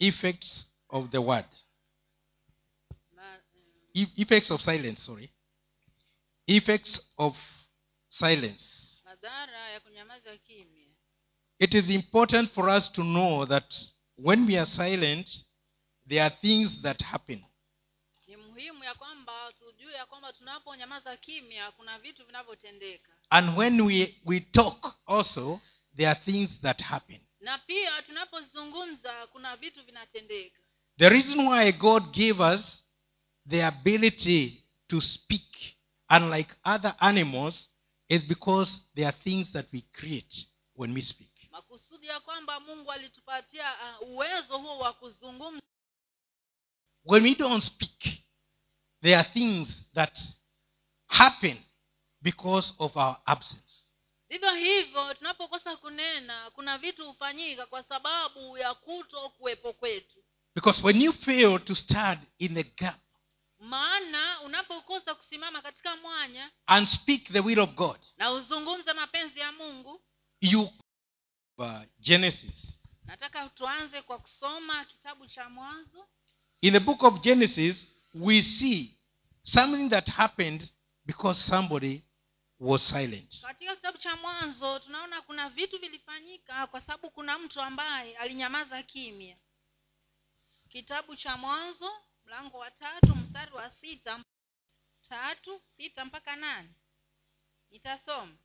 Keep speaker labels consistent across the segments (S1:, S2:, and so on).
S1: effects of the word. E- effects of silence sorry. Effects of silence. It is important for us to know that when we are silent there are things that happen. And when we, we talk also there are things that happen
S2: na pia tunapozungumza kuna vitu vinatendeka.
S1: The reason why god gave us the ability to speak unlike other animals is because there are things that we create when we speak.
S2: Makusudi ya kwamba mungu alitupatia uh, uwezo huo wa kuzungumza.
S1: When we don't speak there are things that happen because of our absence
S2: vivyo hivyo tunapokosa kunena kuna vitu hufanyika kwa sababu ya kuto kuwepo kwetu.
S1: Because when you fail to stand in the gap
S2: maana unapokosa kusimama katika mwanya
S1: and speak the will of god
S2: na uzungumze mapenzi ya mungu
S1: you uh, genesis.
S2: nataka tuanze kwa kusoma kitabu cha mwanzo.
S1: In the book of genesis we see something that happened because somebody was silent.
S2: Katika kitabu cha mwanzo tunaona kuna vitu vilifanyika kwa sababu kuna mtu ambaye alinyamaza kimya. Kitabu cha mwanzo mlango wa tatu mstari wa sita tatu sita mpaka nane. Nitasoma.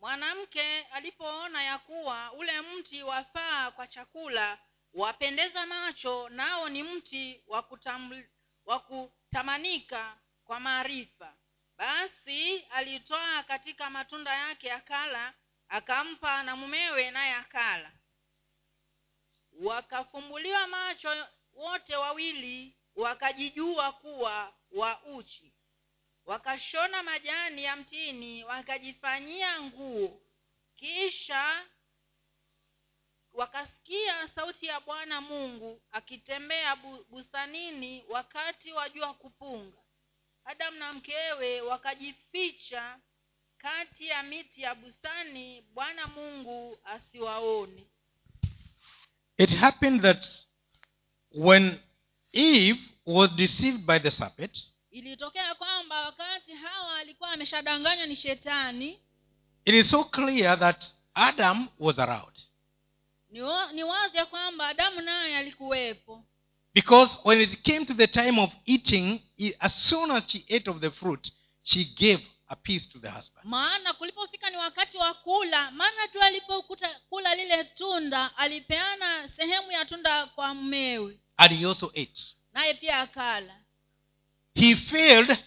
S2: Mwanamke alipoona ya kuwa ule mti wafaa kwa chakula wapendeza macho nao ni mti wa kutam- wa kutamanika kwa maarifa basi alitoa katika matunda yake akala akampa na mumewe naye akala. Wakafumbuliwa macho wote wawili wakajijua kuwa wa uchi. Wakashona majani ya mtini wakajifanyia nguo. Kisha wakasikia sauti ya bwana mungu akitembea bu- bustanini wakati wa jua kupunga adamu na mkewe wakajificha kati ya miti ya bustani bwana mungu asiwaone.
S1: It happened that when eve was deceived by the serpent
S2: ilitokea kwamba wakati hawa alikuwa ameshadanganywa ni shetani
S1: it is so clear that adam was around
S2: ni, ni wazi ya kwamba adamu naye alikuwepo
S1: because when it came to the time of eating as soon as she ate of the fruit she gave a piece to the husband.
S2: Maana kulipofika ni wakati wa kula maana tu alipokuta kula lile tunda alipeana sehemu ya tunda kwa mmewe.
S1: And he also ate.
S2: Naye pia akala.
S1: He failed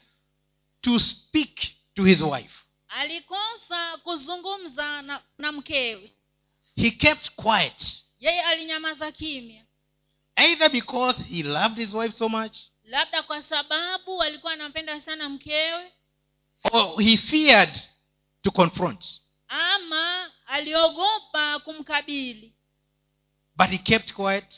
S1: to speak to his wife.
S2: Alikosa kuzungumza na, na mkewe.
S1: He kept quiet.
S2: Yeye alinyamaza kimya
S1: either because he loved his wife so much
S2: labda kwa sababu alikuwa anampenda sana mkewe
S1: or he feared to confront.
S2: ama aliogopa kumkabili.
S1: But he kept quiet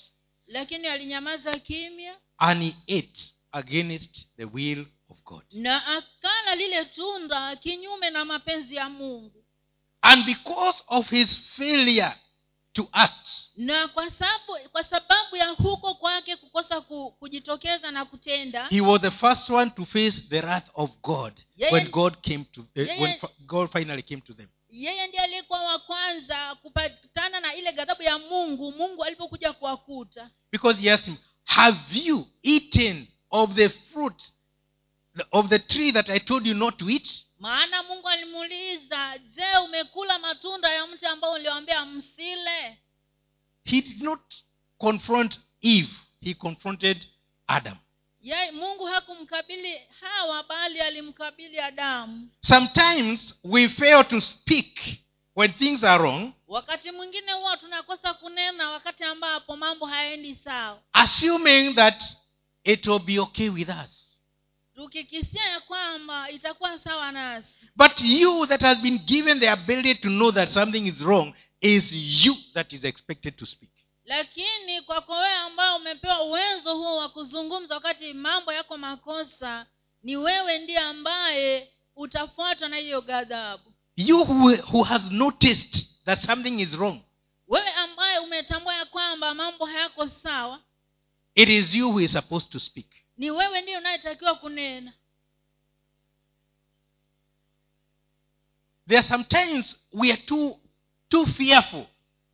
S2: lakini alinyamaza kimya
S1: and he ate against the will of god.
S2: na akala lile tunda kinyume na mapenzi ya mungu.
S1: And because of his failure to act.
S2: Na kwa sababu kwa sababu ya huko kwake kukosa ku, kujitokeza na kutenda
S1: he was the first one to face the wrath of god
S2: Yeye-
S1: when god came to uh,
S2: Yeye-
S1: when god finally came to them.
S2: yeye ndiye aliyekuwa wa kwanza kupatana na ile ghadhabu ya mungu mungu alipokuja kuwakuta.
S1: Because he asked him have you eaten of the fruit of the tree that i told you not to eat?
S2: Maana mungu alimuuliza je umekula matunda ya mti ambao uliwambia msile?
S1: He did not confront eve he confronted adam.
S2: Ye mungu hakumkabili hawa bali alimkabili adamu.
S1: Sometimes we fail to speak when things are wrong
S2: wakati mwingine huwa tunakosa kunena wakati ambapo mambo hayaendi sawa.
S1: assuming that it will be okay with us
S2: tukikisia ya kwamba itakuwa sawa nasi.
S1: But you that has been given the ability to know that something is wrong is you that is expected to speak.
S2: Lakini kwako wewe ambao umepewa uwezo huo wa kuzungumza wakati mambo yako makosa ni wewe ndiye ambaye utafuatwa na hiyo ghadhabu.
S1: You who, who has noticed that something is wrong
S2: wewe ambaye umetambua ya kwamba mambo hayako sawa
S1: it is you who is supposed to speak
S2: ni wewe ndiye unayetakiwa kunena.
S1: There are sometimes we are too too fearful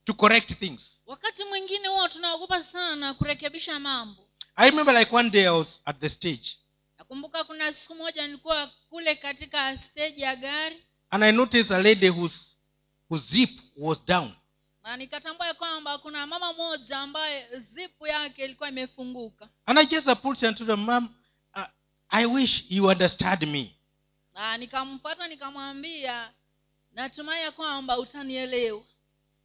S1: to correct things.
S2: Wakati mwingine huwa tunaogopa sana kurekebisha mambo.
S1: I remember like one day i was at the stage.
S2: Nakumbuka kuna siku moja nilikuwa kule katika stage ya gari.
S1: And i noticed a lady whose whose zip was down
S2: na nikatambua ya kwamba kuna mama moja ambaye zipu yake ilikuwa imefunguka.
S1: And i just approached and told her Mom, uh, i wish you understand me.
S2: Na nikampata nikamwambia natumai ya kwamba utanielewa.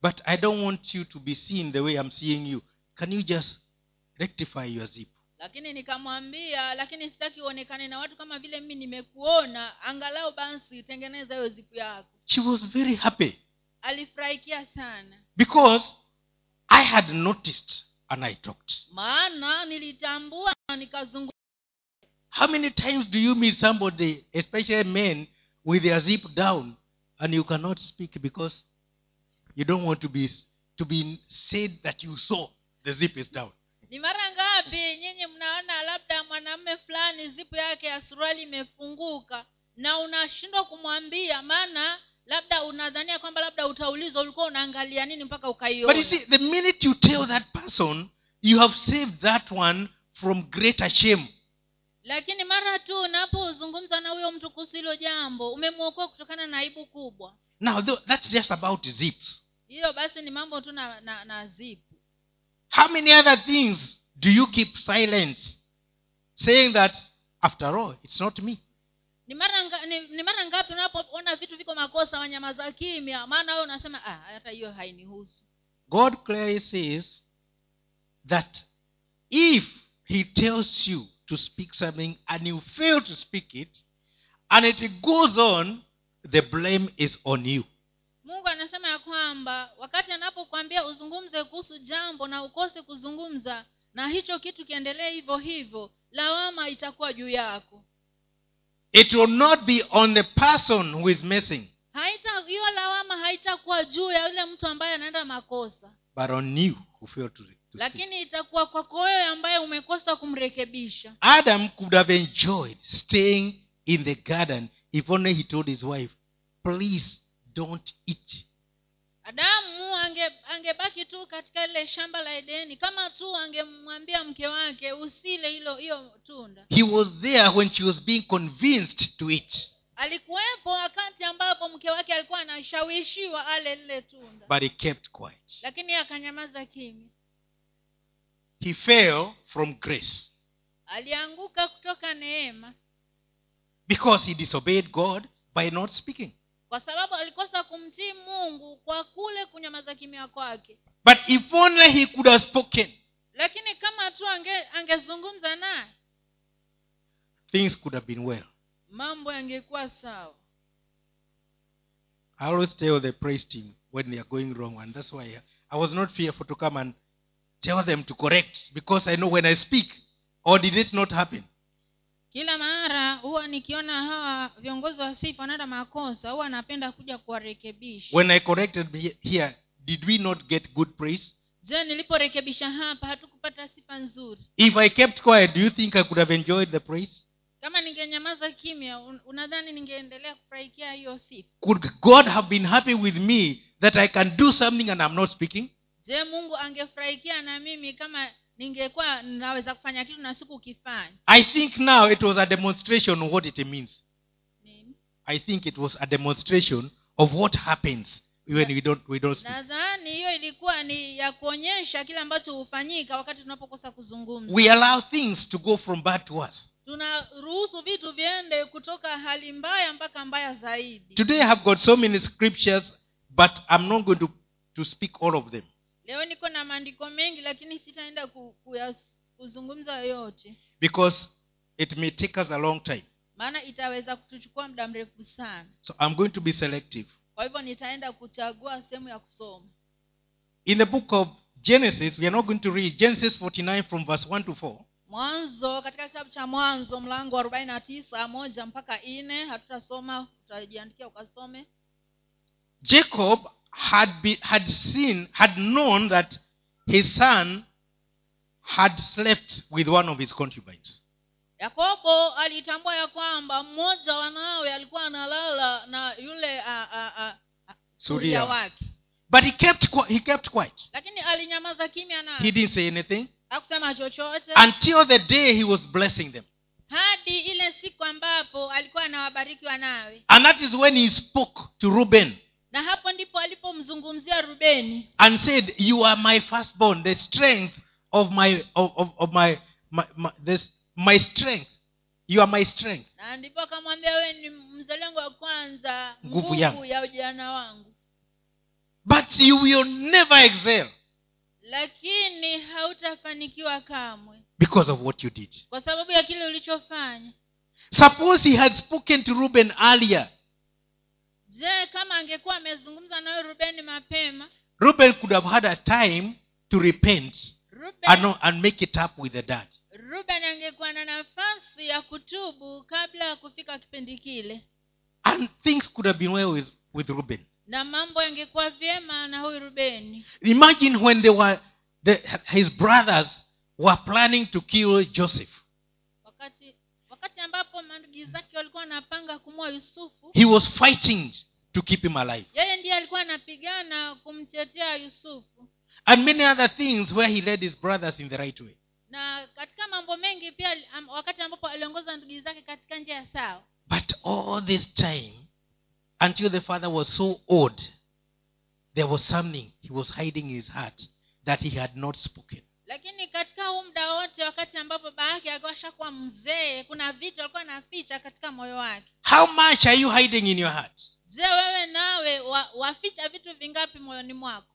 S1: But i don't want you to be seen the way i'm seeing you. Can you just rectify your zip?
S2: Lakini nikamwambia lakini sitaki uonekane na watu kama vile mimi nimekuona. Angalau basi tengeneza hiyo zipu yako.
S1: She was very happy.
S2: Alifurahikia sana
S1: because i had noticed and i talked.
S2: Maana nilitambua na nikazungumza.
S1: How many times do you meet somebody especially men with their zip down and you cannot speak because you don't want to be to be said that you saw the zip is down?
S2: Ni mara ngapi nyinyi mnaona labda mwanamme fulani zipu yake ya suruali imefunguka na unashindwa kumwambia? Maana labda unadhania kwamba labda utaulizwa ulikuwa unaangalia nini mpaka
S1: but you
S2: ukaiona
S1: see the minute you tell that person you have saved that one from greater shame.
S2: Lakini mara tu unapozungumza na huyo mtu kuhusu hilo jambo umemwokoa kutokana na aibu kubwa.
S1: Now that's just about zips.
S2: Hiyo basi ni mambo tu na, na, na zipu
S1: how many other things do you keep silence saying that after all it's not me
S2: ni mara ni, ni mara ngapi unapoona vitu viko makosa wanyamaza kimya? Maana wewe unasema ah, hata hiyo hainihusu.
S1: God clearly says that if he tells you to speak something and you fail to speak it and it goes on the blame is on you.
S2: Mungu anasema ya kwamba wakati anapokwambia uzungumze kuhusu jambo na ukose kuzungumza na hicho kitu kiendelee hivyo hivyo lawama itakuwa juu yako
S1: it will not be on the person who is missing
S2: haita hiyo lawama haitakuwa juu ya yule mtu ambaye anaenda makosa.
S1: but on you who fail to, to
S2: lakini itakuwa kwako wewe ambaye umekosa kumrekebisha.
S1: Adam could have enjoyed staying in the garden if only he told his wife please don't eat
S2: adamu ange angebaki tu katika lile shamba la edeni. Kama tu angemwambia mke wake usile hilo hiyo tunda.
S1: He was there when she was being convinced to eat.
S2: Alikuwepo wakati ambapo mke wake alikuwa anashawishiwa ale lile tunda.
S1: But he kept quiet.
S2: Lakini akanyamaza kimya.
S1: He fell from grace.
S2: Alianguka kutoka neema.
S1: Because he disobeyed god by not speaking
S2: kwa sababu alikosa kumtii mungu kwa kule kunyamaza kimya kwake.
S1: But if only he could have spoken
S2: lakini kama tu ange angezungumza naye
S1: things could have been well.
S2: mambo yangekuwa sawa.
S1: I always tell the praise team when they are going wrong and that's why i was not fearful to come and tell them to correct because i know when i speak or did it not happen
S2: kila mara huwa nikiona hawa viongozi wa sifa wanaenda makosa huwa napenda kuja kuwarekebisha.
S1: When i corrected here did we not get good praise?
S2: Je niliporekebisha hapa hatukupata sifa nzuri?
S1: If i kept quiet do you think i could have enjoyed the praise?
S2: Kama ningenyamaza kimya unadhani ningeendelea kufurahikia hiyo sifa?
S1: Could god have been happy with me that i can do something and i'm not speaking?
S2: Je mungu angefurahikia na mimi kama ningekuwa naweza kufanya kitu na siku ukifanya
S1: i think now it was a demonstration of what it means.
S2: Nini?
S1: i think it was a demonstration of what happens when we don't we don't speak.
S2: Nadhani hiyo ilikuwa ni ya kuonyesha kile ambacho hufanyika wakati tunapokosa kuzungumza.
S1: We allow things to go from bad to us
S2: tunaruhusu vitu viende kutoka hali mbaya mpaka mbaya zaidi.
S1: Today i have got so many scriptures but i'm not going to, to speak all of them
S2: leo niko na maandiko mengi lakini sitaenda ku, kuzungumza yoyote
S1: because it may take us a long time.
S2: Maana itaweza kutuchukua muda mrefu sana.
S1: So i'm going to be selective.
S2: Kwa hivyo nitaenda kuchagua sehemu ya kusoma.
S1: In the book of genesis we are not going to read genesis 49 from verse 1 to 4
S2: mwanzo katika kitabu cha mwanzo mlango wa arobaini na tisa moja mpaka nne hatutasoma utajiandikia ukasome.
S1: Jacob had be, had seen had known that his son had slept with one of his concubines.
S2: yakobo alitambua ya kwamba mmoja wanawe alikuwa analala na yule suria wake
S1: But he kept, he kept quiet.
S2: lakini alinyamaza kimya
S1: He didn't say anything
S2: hakusema chochote
S1: until the day he was blessing them.
S2: hadi ile siku ambapo alikuwa anawabariki wanawe
S1: And that is when he spoke to Reuben
S2: na hapo ndipo alipomzungumzia rubeni
S1: and said, You are my firstborn, the strength of my of, of, of my, my, my this my strength. You are my strength.
S2: na ndipo akamwambia wewe ni mzalengo wa kwanza
S1: Nguvu
S2: ya ujana wangu
S1: But you will never excel
S2: lakini hautafanikiwa kamwe
S1: because of what you did.
S2: kwa sababu ya kile ulichofanya
S1: Suppose he had spoken to ruben earlier.
S2: Je kama angekuwa amezungumza nawe rubeni mapema
S1: Reuben could have had a time to repent
S2: ruben,
S1: and, and make it up with the dad.
S2: ruben angekuwa na nafasi ya kutubu kabla ya kufika kipindi kile
S1: And things could have been well with, with ruben
S2: na mambo yangekuwa vyema na huyu rubeni
S1: Imagine when they were the, his brothers were planning to kill Joseph.
S2: wakati wakati ambapo mandugi zake walikuwa wanapanga kumua yusufu
S1: He was fighting to keep him alive.
S2: yeye ndiye alikuwa anapigana kumtetea yusufu
S1: And many other things where he led his brothers in the right way.
S2: na katika mambo mengi pia wakati ambapo aliongoza ndugu zake katika njia sawa
S1: But all this time, until the father was so old, there was something he was hiding in his heart that he had not spoken.
S2: lakini katika huu muda wote wakati ambapo baba yake alikuwa mzee kuna vitu alikuwa anaficha katika moyo wake
S1: How much are you hiding in your heart?
S2: Je wewe nawe wa, waficha vitu vingapi moyoni mwako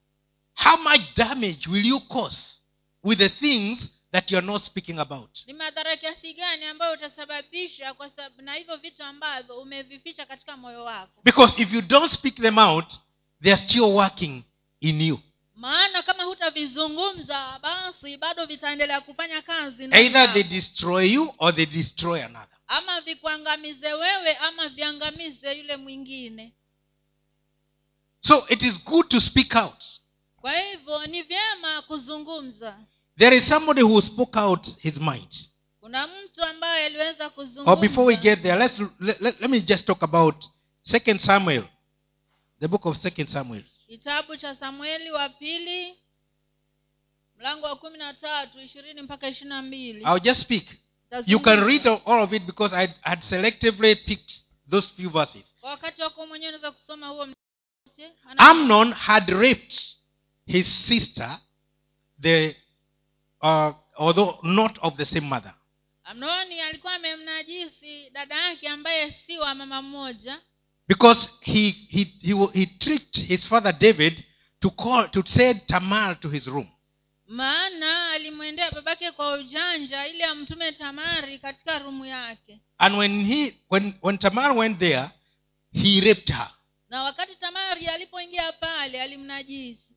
S1: How much damage will you cause with the things that you are not speaking about?
S2: ni madhara kiasi gani ambayo utasababisha kwa sababu na hivyo vitu ambavyo umevificha katika moyo wako
S1: Because if you don't speak them out, they are still working in you.
S2: maana kama hutavizungumza basi bado vitaendelea kufanya kazi
S1: Either they destroy you or they destroy another.
S2: Ama vikuangamize wewe ama viangamize yule mwingine
S1: So it is good to speak out.
S2: kwa hivyo ni vyema kuzungumza
S1: There is somebody who spoke out his mind.
S2: kuna mtu ambaye aliweza
S1: Or before we get there, let's let, let, let me just talk about Second Samuel, the book of Second Samuel.
S2: kitabu cha samueli wa pili mlango wa kumi na tatu ishirini mpaka ishiri na mbili
S1: I'll just speak. You can read all of it because I had selectively picked those few verses. Amnon had raped his sister, the uh, although not of the same mother. because he he he, he tricked his father david to call to send tamar to his room
S2: maana alimwendea babake kwa ujanja ili amtume tamari katika rumu yake.
S1: And when he when when tamar went there he raped her.
S2: Na wakati tamari alipoingia pale alimnajisi.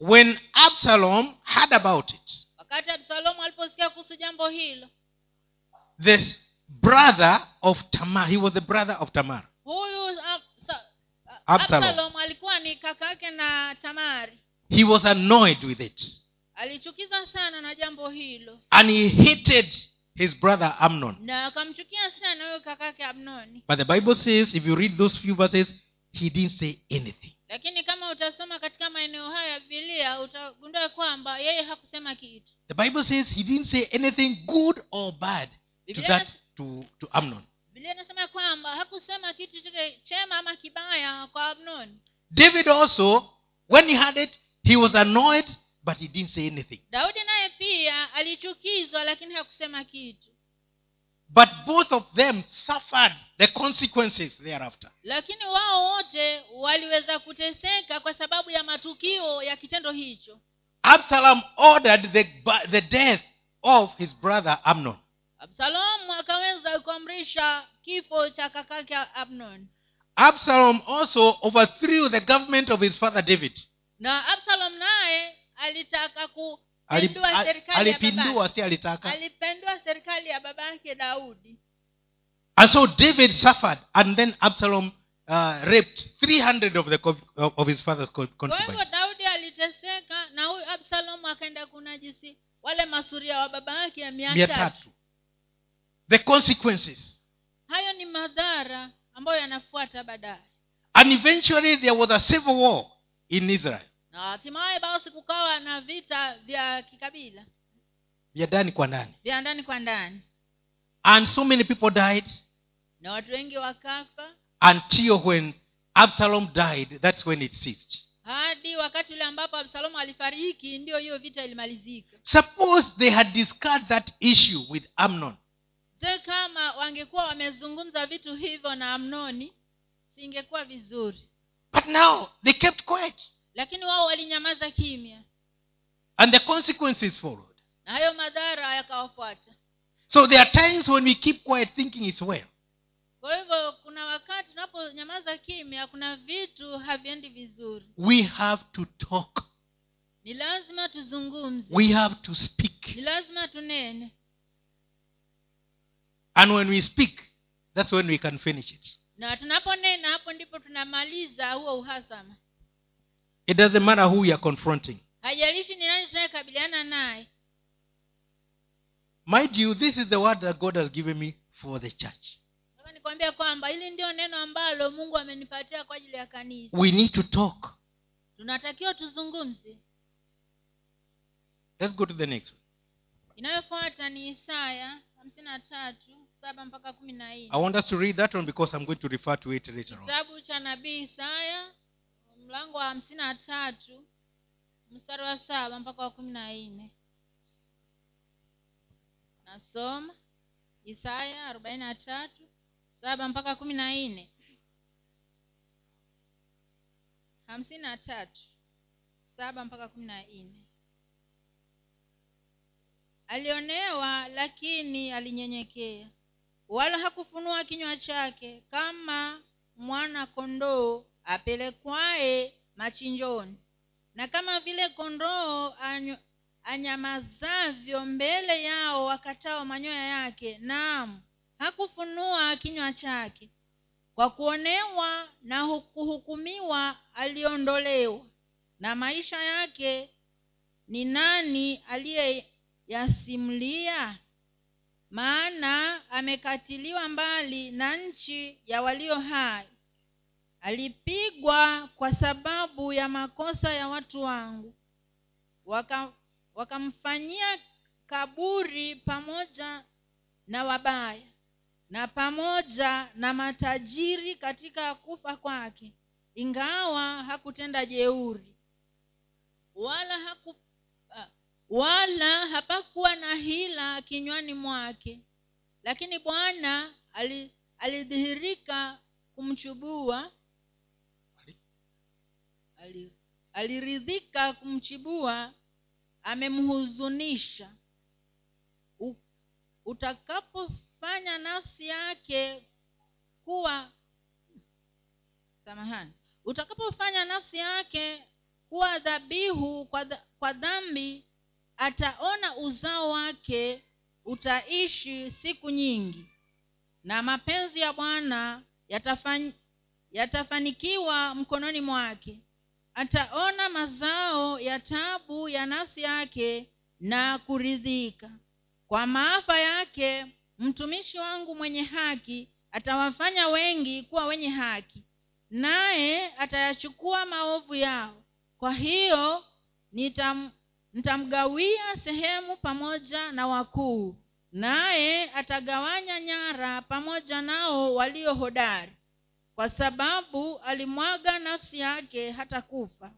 S1: When absalom heard about it
S2: wakati absalomu aliposikia kuhusu jambo hilo
S1: the brother of tamar he was the brother of tamar.
S2: huyu Ab- Sa-
S1: Absalom.
S2: absalom alikuwa ni kaka yake na tamari
S1: he was annoyed with it.
S2: Alichukiza sana na jambo hilo.
S1: And he hated his brother amnon.
S2: Na akamchukia sana huyo kakake abnoni
S1: but the bible says if you read those few verses he didn't say anything.
S2: Lakini kama utasoma katika maeneo hayo ya bibilia utagundua kwamba yeye hakusema kitu.
S1: The bible says he didn't say anything good or bad to that to, to amnon.
S2: Bibilia inasema kwamba hakusema kitu chochote chema ama kibaya kwa abnoni
S1: David also, when he had it, he was annoyed, but he didn't say anything.
S2: daudi naye pia alichukizwa lakini hakusema kitu
S1: But both of them suffered the consequences thereafter.
S2: lakini wao wote waliweza kuteseka kwa sababu ya matukio ya kitendo hicho
S1: Absalom ordered the, the death of his brother Amnon.
S2: absalomu akaweza kuamrisha kifo cha kakake amnon
S1: Absalom also overthrew the government of his father David.
S2: Na absalom naye alitaka
S1: Ali-
S2: kupindua serikali
S1: si alitaka.
S2: Alipindua serikali ya babake daudi.
S1: And so david suffered and then absalom uh, raped 300 of the of his father's concubines.
S2: Daudi aliteseka na huyu absalom akaenda kunajisi wale masuria wa baba yake ya mia tatu.
S1: The consequences.
S2: Hayo ni madhara ambayo yanafuata baadaye.
S1: And eventually there was a civil war in israel
S2: na hatimaye basi kukawa na vita vya kikabila.
S1: Vya ndani kwa ndani.
S2: Vya ndani kwa ndani.
S1: And so many people died.
S2: Na watu wengi wakafa.
S1: Until when absalom died that's when it ceased.
S2: Hadi wakati ule ambapo absalomu alifariki ndiyo hiyo vita ilimalizika.
S1: Suppose they had discussed that issue with amnon.
S2: Je kama wangekuwa wamezungumza vitu hivyo na amnoni singekuwa vizuri.
S1: But now they kept quiet
S2: lakini wao walinyamaza kimya.
S1: And the consequences followed.
S2: Na hayo madhara yakawafuata.
S1: So there are times when we keep quiet thinking it's well.
S2: Kwa hivyo kuna wakati tunaponyamaza kimya kuna vitu haviendi vizuri.
S1: We have to talk.
S2: Ni lazima tuzungumze.
S1: We have to speak.
S2: Ni lazima tunene.
S1: And when we speak that's when we can finish it.
S2: Na tunaponena hapo ndipo tunamaliza huo uhasama
S1: it doesn't matter who you are confronting.
S2: Haijalishi ni nani tunayekabiliana naye.
S1: Mind you this is the word that god has given me for the church.
S2: Nikwambia kwamba hili ndio neno ambalo mungu amenipatia kwa ajili ya kanisa.
S1: We need to talk.
S2: Tunatakiwa tuzungumze.
S1: Let's go to the next one.
S2: Inayofuata ni isaya hamsini na tatu saba mpaka kumi na nne.
S1: I want us to read that one because i'm going to refer to it later on.
S2: Kitabu cha nabii isaya mlango wa hamsini na tatu mstari wa saba mpaka wa kumi na nne. Nasoma isaya arobaini na tatu saba mpaka kumi na nne. Hamsini na tatu saba mpaka kumi na nne. Alionewa lakini alinyenyekea wala hakufunua kinywa chake kama mwana kondoo apelekwaye machinjoni. Na kama vile kondoo anyamazavyo mbele yao wakatao manyoya yake naam hakufunua kinywa chake. Kwa kuonewa na kuhukumiwa aliondolewa. Na maisha yake ni nani aliyeyasimulia maana amekatiliwa mbali na nchi ya walio hai alipigwa kwa sababu ya makosa ya watu wangu. Waka- wakamfanyia kaburi pamoja na wabaya na pamoja na matajiri katika kufa kwake ingawa hakutenda jeuri. Wala haku, ah, wala hapakuwa na hila kinywani mwake. Lakini bwana alidhihirika kumchubua aliridhika kumchibua amemhuzunisha. Utakapofanya nafsi yake kuwa samahani utakapofanya nafsi yake kuwa dhabihu kwa, dhambi ataona uzao wake utaishi siku nyingi. Na mapenzi ya bwana yatafan, yatafanikiwa mkononi mwake ataona mazao ya tabu ya nafsi yake na kuridhika. Kwa maafa yake mtumishi wangu mwenye haki atawafanya wengi kuwa wenye haki naye atayachukua maovu yao. Kwa hiyo nitam, nitamgawia sehemu pamoja na wakuu naye atagawanya nyara pamoja nao walio hodari kwa sababu alimwaga nafsi yake hata kufa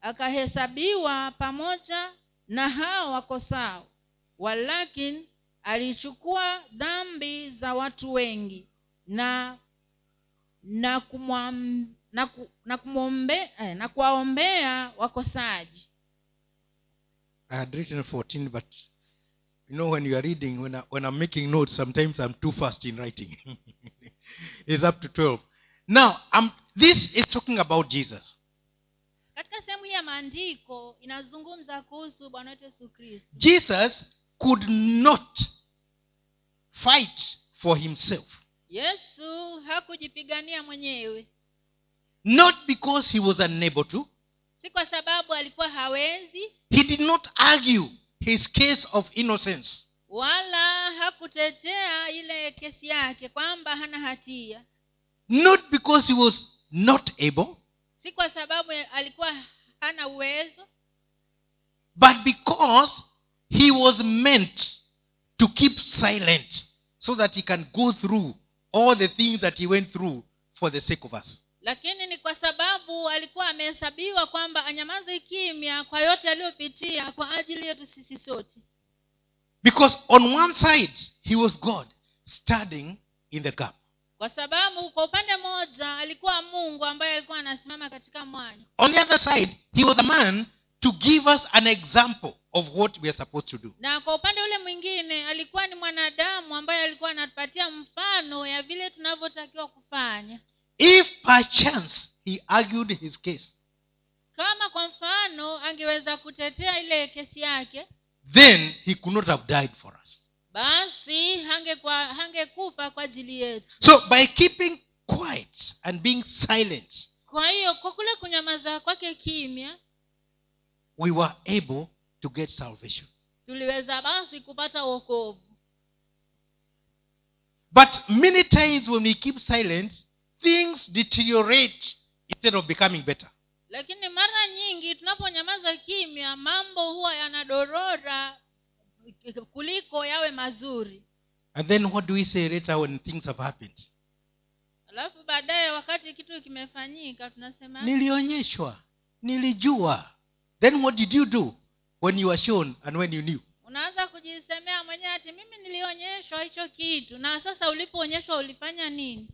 S2: akahesabiwa pamoja na hao wakosao walakini alichukua dhambi za watu wengi na na kumwam, na, ku, na, kumwombe, eh, na kuwaombea wakosaji
S1: I had written 14, but you know, when you are reading, when, I, when I'm making notes, sometimes I'm too fast in writing. it's up to 12. Now, um, this is talking about Jesus.
S2: katika sehemu hii ya maandiko inazungumza kuhusu bwana wetu yesu kristo.
S1: Jesus could not fight for himself,
S2: yesu hakujipigania mwenyewe.
S1: Not because he was unable to,
S2: si kwa sababu alikuwa hawezi.
S1: He did not argue his case of innocence.
S2: Wala hakutetea ile kesi yake kwamba hana hatia
S1: not because he was not able
S2: si kwa sababu alikuwa hana uwezo
S1: but because he was meant to keep silent so that he can go through all the things that he went through for the sake of us.
S2: lakini ni kwa sababu alikuwa amehesabiwa kwamba anyamaze kimya kwa yote aliyopitia kwa ajili yetu sisi sote.
S1: Because on one side he was god standing in the gap
S2: kwa sababu kwa upande mmoja alikuwa mungu ambaye alikuwa anasimama katika mwanya.
S1: On the other side he was a man to give us an example of what we are supposed to do.
S2: Na kwa upande ule mwingine alikuwa ni mwanadamu ambaye alikuwa anatupatia mfano ya vile tunavyotakiwa kufanya.
S1: If perchance he argued his case
S2: kama kwa mfano angeweza kutetea ile kesi yake
S1: then he could not have died for us
S2: basi hangekufa kwa ajili yetu.
S1: So by keeping quiet and being silent
S2: kwa hiyo kwa kule kunyamaza kwake kimya
S1: we were able to get salvation.
S2: tuliweza basi kupata uokovu
S1: but many times when we keep silent things deteriorate instead of becoming better.
S2: Lakini mara nyingi tunaponyamaza kimya mambo huwa yanadorora kuliko yawe mazuri.
S1: And then what do we say later when things have happened?
S2: Alafu baadaye wakati kitu kimefanyika tunasema
S1: nilionyeshwa. Nilijua. Then what did you do when you were shown and when you knew?
S2: Unaanza kujisemea mwenyewe ati mimi nilionyeshwa hicho kitu. Na sasa ulipoonyeshwa ulifanya nini?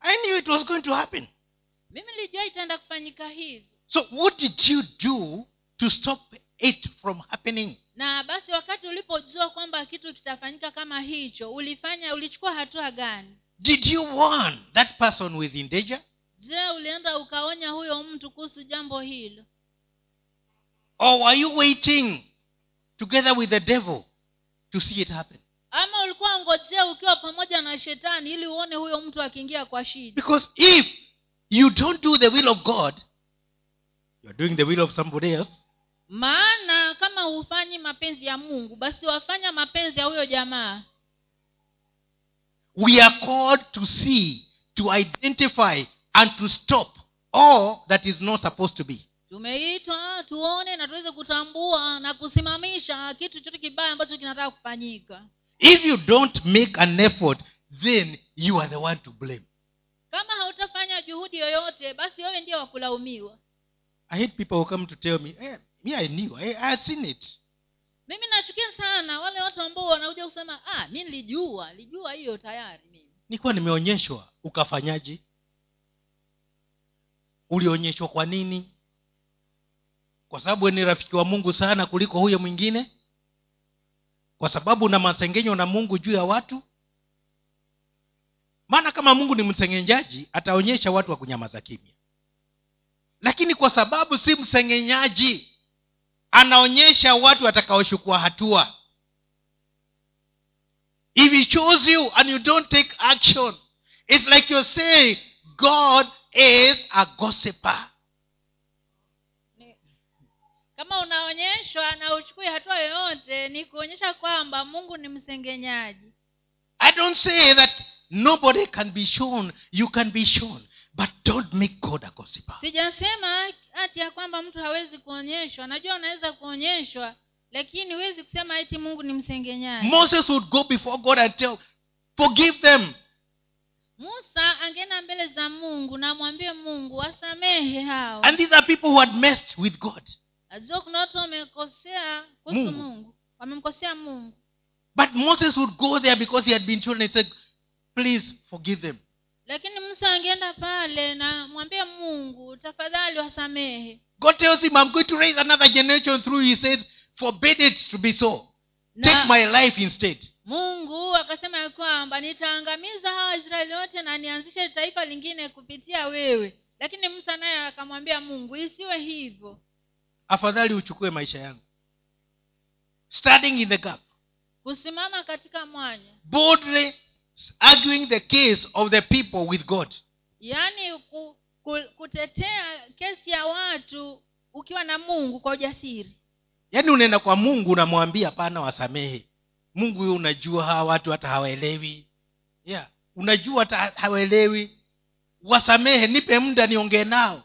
S1: I knew it was going to happen.
S2: Mimi nilijua itaenda kufanyika hivi.
S1: So what did you do to stop it from happening.
S2: Na basi wakati ulipojua kwamba kitu kitafanyika kama hicho ulifanya ulichukua hatua gani?
S1: Did you warn that person in danger?
S2: Je ulienda ukaonya huyo mtu kuhusu jambo hilo?
S1: Or were you waiting together with the devil to see it happen?
S2: Ama ulikuwa ngojea ukiwa pamoja na shetani ili uone huyo mtu akiingia kwa shida?
S1: Because if you don't do the will of god you're doing the will of somebody else
S2: maana kama hufanyi mapenzi ya mungu basi wafanya mapenzi ya huyo jamaa.
S1: We are called to see to identify and to stop all that is not supposed to be.
S2: Tumeitwa tuone na tuweze kutambua na kusimamisha kitu chote kibaya ambacho kinataka kufanyika.
S1: If you don't make an effort then you are the one to blame.
S2: Kama hautafanya juhudi yoyote basi wewe ndiye wakulaumiwa
S1: i hate people who come to tell me eh, me i knew I, I had seen it.
S2: Mimi nachukia sana wale watu ambao wanakuja kusema ah mi nilijua lijua hiyo tayari mimi.
S1: Nilikuwa nimeonyeshwa ukafanyaje? Ulionyeshwa kwa nini? Kwa sababu ni rafiki wa mungu sana kuliko huyo mwingine? Kwa sababu una masengenyo na mungu juu ya watu? Maana kama mungu ni msengenyaji ataonyesha watu wa kunyamaza kimya. Lakini kwa sababu si msengenyaji anaonyesha watu watakaochukua hatua. If he chose you and you don't take action it's like you're saying god is a gossiper.
S2: Kama unaonyeshwa na uchukui hatua yoyote ni kuonyesha kwamba mungu ni msengenyaji.
S1: I don't say that nobody can be shown you can be shown but don't make god a gossiper.
S2: Sijasema hati ya kwamba mtu hawezi kuonyeshwa. Najua unaweza kuonyeshwa lakini huwezi kusema eti mungu ni msengenyaji.
S1: Moses would go before god and tell forgive them.
S2: Musa angeenda mbele za mungu na amwambie mungu wasamehe hao.
S1: And these are people who had messed with god.
S2: Kuna watu wamekosea kuhusu
S1: Mungu.
S2: wamemkosea mungu.
S1: But moses would go there because he had been told and he said please forgive them
S2: lakini musa angeenda pale na mwambie mungu tafadhali wasamehe.
S1: God tells him i'm going to raise another generation through he says forbid it to be so.
S2: Na
S1: take my life instead.
S2: Mungu akasema ya kwamba nitaangamiza hawa israeli wote na nianzishe taifa lingine kupitia wewe. Lakini musa naye akamwambia mungu isiwe hivyo.
S1: Afadhali uchukue maisha yangu. Standing in the gap.
S2: Kusimama katika mwanya.
S1: Boldly arguing the case of the people with god.
S2: Yaani ku, ku, kutetea kesi ya watu ukiwa na mungu kwa ujasiri.
S1: Yaani unaenda kwa mungu unamwambia pana wasamehe. Mungu huyo unajua hawa watu hata hawaelewi. Yeah. Unajua hata hawaelewi. Wasamehe nipe muda niongee nao.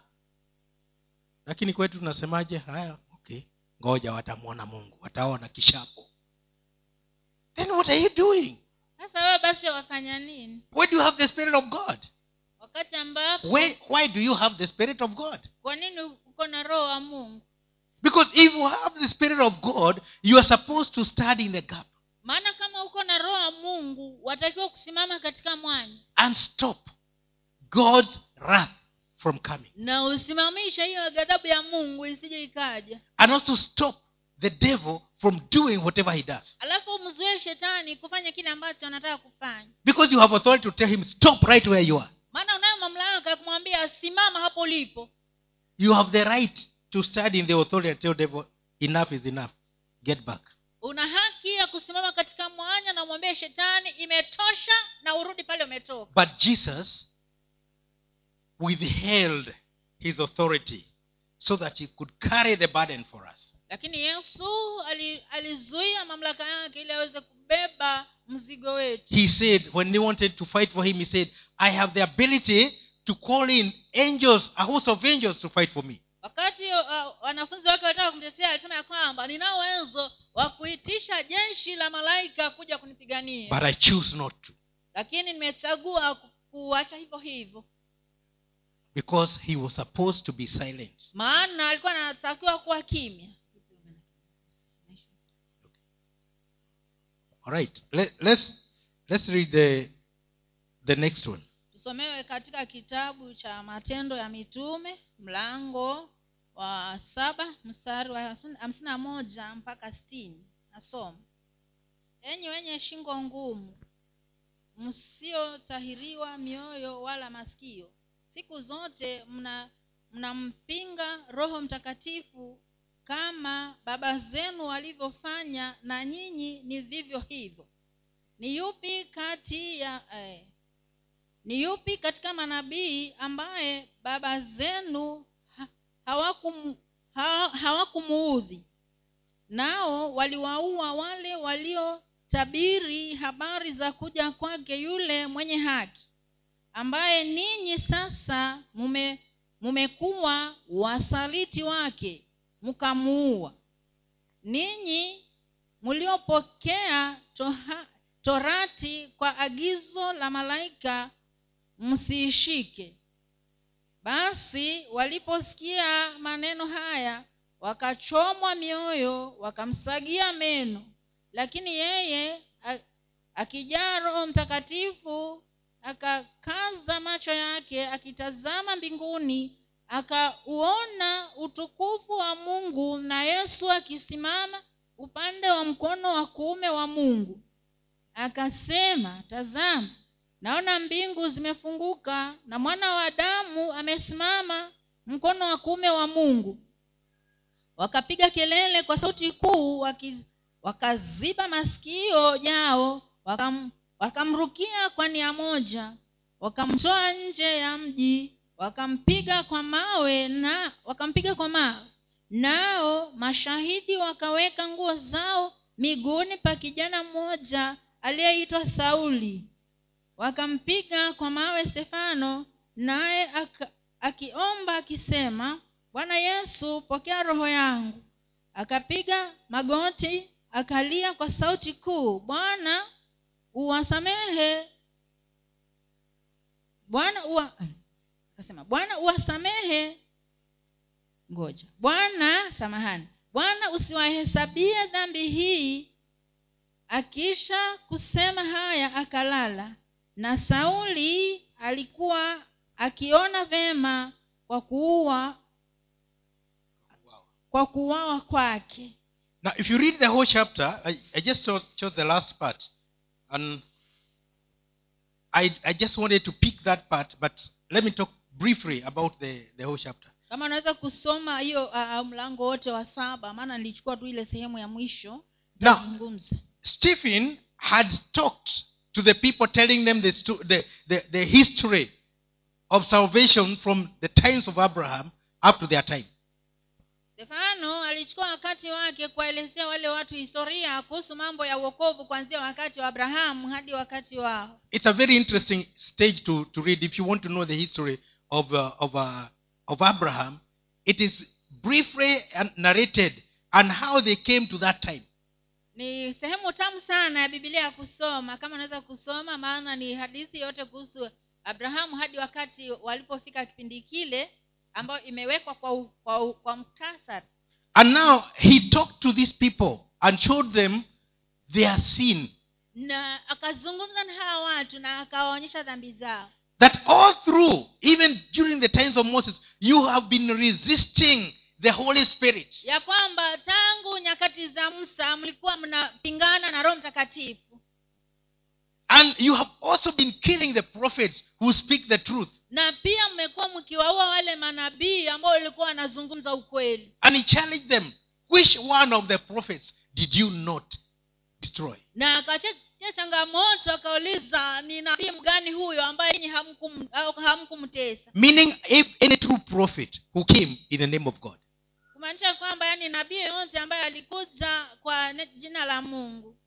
S1: Lakini kwetu tunasemaje? Haya okay. Ngoja watamwona mungu wataona kishapo. Then what are you doing
S2: sasa wewe basi wafanya nini?
S1: Do you have the spirit of god
S2: wakati ambapo
S1: why, why do you have the spirit of god?
S2: kwa nini uko na roho wa mungu?
S1: Because if you have the spirit of god you are supposed to study in the gap.
S2: Maana kama uko na roho wa mungu watakiwa kusimama katika mwanya.
S1: And stop god's wrath from coming.
S2: Na usimamishe hiyo ghadhabu ya mungu isije ikaja.
S1: And also stop the devil from doing whatever he does.
S2: Alafu umzuie shetani kufanya kile ambacho anataka kufanya.
S1: Because you have authority to tell him stop right where you are.
S2: Maana unayo mamlaka ya kumwambia simama hapo ulipo.
S1: You have the right to stand in the authority and tell devil enough is enough. Get back.
S2: Una haki ya kusimama katika mwanya na umwambie shetani imetosha na urudi pale umetoka.
S1: But jesus withheld his authority so that he could carry the burden for us
S2: lakini yesu ali- alizuia mamlaka yake ili aweze kubeba mzigo wetu.
S1: He said when they wanted to fight for him he said i have the ability to call in angels a host of angels to fight for me.
S2: Wakati uh, wanafunzi wake wataka kumtetea alisema ya kwamba ninao uwezo wa kuitisha jeshi la malaika kuja kunipigania.
S1: But i choose not to.
S2: Lakini nimechagua kuacha hivyo hivyo.
S1: Because he was supposed to be silent.
S2: Maana alikuwa anatakiwa kuwa kimya
S1: right. Let, let's let's read the the next one.
S2: Tusomewe katika kitabu cha matendo ya mitume mlango wa saba mstari wa hamsini na moja mpaka sitini. Nasoma. Enyi wenye shingo ngumu msiotahiriwa mioyo wala masikio siku zote mna mnampinga roho mtakatifu kama baba zenu walivyofanya na nyinyi ni vivyo hivyo. Ni yupi kati ya eh, ni yupi katika manabii ambaye baba zenu ha- hawakum- ha- hawakumuudhi? Nao waliwaua wale waliotabiri habari za kuja kwake yule mwenye haki ambaye ninyi sasa mume mumekuwa wasaliti wake mkamuua. Ninyi mliopokea torati kwa agizo la malaika msiishike. Basi waliposikia maneno haya wakachomwa mioyo wakamsagia meno. Lakini yeye akijaa roho mtakatifu akakaza macho yake akitazama mbinguni akauona utukufu wa mungu na yesu akisimama upande wa mkono wa kuume wa mungu. Akasema tazama naona mbingu zimefunguka na mwana wa damu amesimama mkono wa kuume wa mungu. Wakapiga kelele kwa sauti kuu wakaziba masikio yao wakam, wakamrukia kwa nia moja wakamtoa nje ya mji wakampiga kwa mawe na wakampiga kwa mawe nao mashahidi wakaweka nguo zao miguuni pa kijana mmoja aliyeitwa sauli. Wakampiga kwa mawe stefano naye akiomba akisema bwana yesu pokea roho yangu. Akapiga magoti akalia kwa sauti kuu bwana uwasamehe. Bwana uwa akasema bwana uwasamehe. Ngoja. Bwana samahani. Bwana usiwahesabie dhambi hii. Akisha kusema haya akalala. Na sauli alikuwa akiona vema kwa kuua kwa kuuawa kwake.
S1: Now if you read the whole chapter i, I just chose the last part and I, I just wanted to pick that part but let me talk briefly about the, the whole chapter.
S2: Kama unaweza kusoma hiyo uh, mlango wote wa saba maana nilichukua tu ile sehemu ya mwisho
S1: Now- stephen had talked to the people telling them the, the, the, the history of salvation from the times of abraham up to their time.
S2: Stefano alichukua wakati wake kuwaelezea wale watu historia kuhusu mambo ya uokovu kuanzia wakati wa abrahamu hadi wakati wao.
S1: It's a very interesting stage to, to read if you want to know the history of, uh, of, uh, of Abraham. It is briefly narrated and how they came to that time.
S2: ni sehemu tamu sana ya bibilia ya kusoma kama unaweza kusoma maana ni hadithi yote kuhusu abrahamu hadi wakati walipofika kipindi kile ambayo imewekwa kwa, kwa, kwa muktasari
S1: And now he talked to these people and showed them their sin.
S2: na akazungumza na hawa watu na akawaonyesha dhambi zao
S1: That all through, even during the times of Moses, you have been resisting the Holy Spirit.
S2: ya kwamba tangu nyakati za musa mlikuwa mnapingana na roho mtakatifu
S1: And you have also been killing the prophets who speak the truth.
S2: na pia mmekuwa mkiwaua wale manabii ambao walikuwa wanazungumza ukweli
S1: And he challenged them, which one of the prophets did you not destroy?
S2: na akachacha changamoto akauliza ni nabii mgani huyo ambaye nyinyi hamkumtesa
S1: Meaning, if any true prophet who came in the name of God.
S2: kumaanisha kwamba yani nabii yoyote ambaye alikuja kwa jina la mungu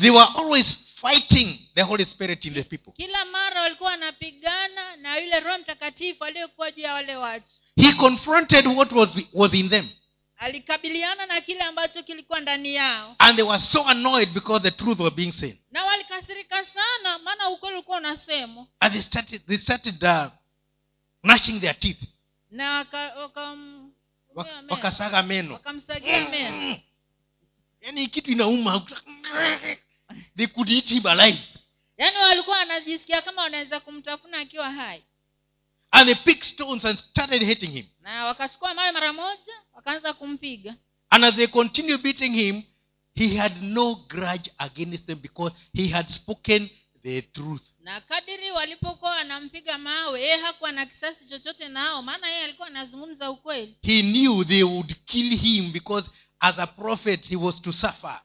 S1: They were always fighting the Holy Spirit in the people.
S2: kila mara walikuwa wanapigana na yule roho mtakatifu aliyekuwa juu ya wale watu
S1: He confronted what was, was in them.
S2: Alikabiliana na kile ambacho kilikuwa ndani yao.
S1: And they were so annoyed because the truth was being seen
S2: na walikasirika sana maana ukweli ulikuwa unasemwa
S1: And they started, they started uh, gnashing their teeth.
S2: na waka-
S1: Wakasaga meno.
S2: wakamsagia meno.
S1: Kitu inauma. They could eat him alive.
S2: Yaani walikuwa wanajisikia kama wanaweza kumtafuna akiwa hai
S1: and they picked stones and started hitting him.
S2: Na wakachukua mawe mara moja wakaanza kumpiga.
S1: And as they continued beating him he had no grudge against them because he had spoken the truth.
S2: Na kadiri walipokuwa wanampiga mawe yeye hakuwa na kisasi chochote nao maana yeye alikuwa anazungumza ukweli.
S1: He knew they would kill him because as a prophet he was to suffer.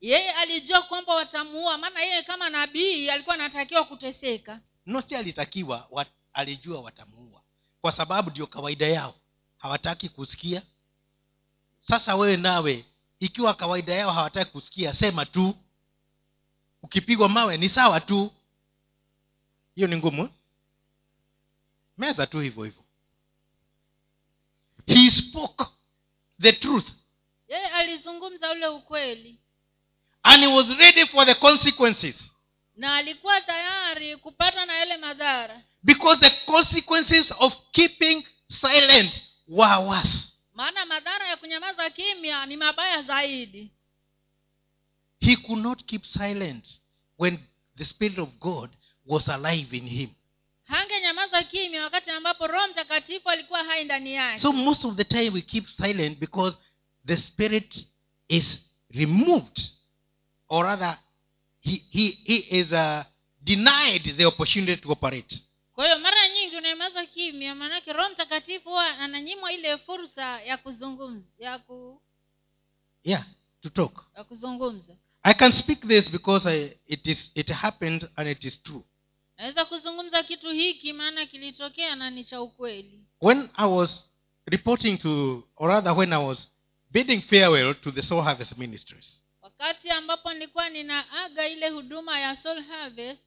S2: Yeye alijua kwamba watamuua maana yeye kama nabii alikuwa anatakiwa kuteseka.
S1: No si alitakiwa wat, alijua watamuua. Kwa sababu ndio kawaida yao. Hawataki kusikia. Sasa wewe nawe ikiwa kawaida yao hawataki kusikia sema tu. Ukipigwa mawe ni sawa tu. Hiyo ni ngumu eh? meza tu hivyo hivyo. He spoke the truth.
S2: Yeye alizungumza ule ukweli.
S1: And he was ready for the consequences
S2: na alikuwa tayari kupata na yale madhara.
S1: Because the consequences of keeping silent were worse.
S2: Maana madhara ya kunyamaza kimya ni mabaya zaidi.
S1: He could not keep silent when the spirit of god was alive in him.
S2: Hangenyamaza kimya wakati ambapo roho mtakatifu alikuwa hai ndani yake.
S1: So most of the time we keep silent because the spirit is removed or rather he, he, he is uh, denied the opportunity to operate.
S2: Kwa hiyo mara nyingi unanyamaza kimya maanake roho mtakatifu huwa ananyimwa ile fursa ya kuzungumza ya, ku,
S1: yeah to talk.
S2: ya kuzungumza.
S1: I can speak this because I, it is it happened and it is true.
S2: Naweza kuzungumza kitu hiki maana kilitokea na ni cha ukweli.
S1: When i was reporting to or rather when i was bidding farewell to the soul harvest ministries
S2: wakati ambapo nilikuwa ninaaga ile huduma ya soul harvest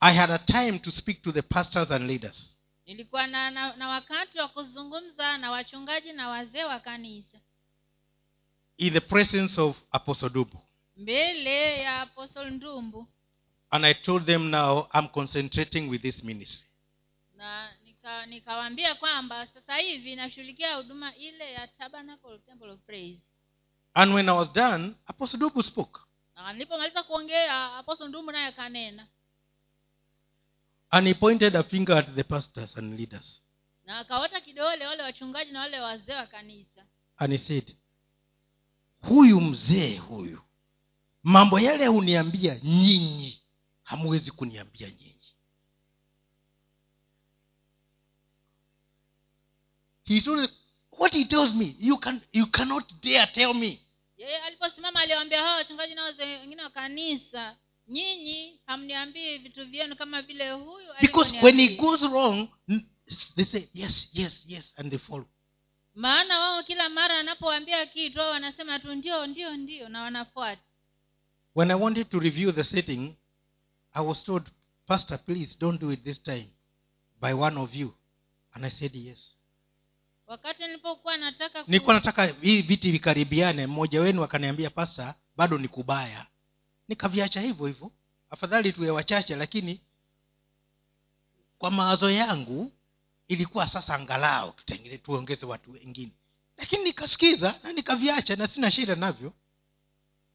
S1: i had a time to speak to the pastors and leaders.
S2: nilikuwa na, na, na wakati wa kuzungumza na wachungaji na wazee wa kanisa.
S1: In the presence of apostle dubu
S2: mbele ya apostle ndumbu
S1: and i told them now i'm concentrating with this ministry.
S2: Na nika- kwamba sasa hivi nashughulikia huduma ile ya tabernacle temple of praise
S1: and when i was done apostle dubu spoke.
S2: Nilipomaliza kuongea apostle ndumbu naye akanena.
S1: And he pointed a finger at the pastors and leaders.
S2: Na akawata kidole wale wachungaji na wale wazee wa kanisa.
S1: And he said huyu mzee huyu mambo yale huniambia nyinyi hamwezi kuniambia nyinyi. He told what he tells me you, can, you cannot dare tell me.
S2: Yeye aliposimama aliwaambia hawa wachungaji na wazee wengine wa kanisa. Nyinyi hamniambii vitu vyenu kama vile huyu
S1: because when he goes wrong they say yes yes yes and they follow.
S2: Maana wao kila mara anapowaambia kitu wao wanasema tu ndio ndio ndio na wanafuata.
S1: When i wanted to review the setting i was told pastor please don't do it this time by one of you. And i said yes
S2: wakati nilipokuwa nataka ku-
S1: nilikuwa nataka hii viti vikaribiane mmoja wenu akaniambia pasa bado ni kubaya. Nikaviacha hivyo hivyo. Afadhali tuwe wachache lakini kwa mawazo yangu ilikuwa sasa angalau tutengene tuongeze watu wengine. Lakini nikasikiza na nikaviacha na sina shida navyo.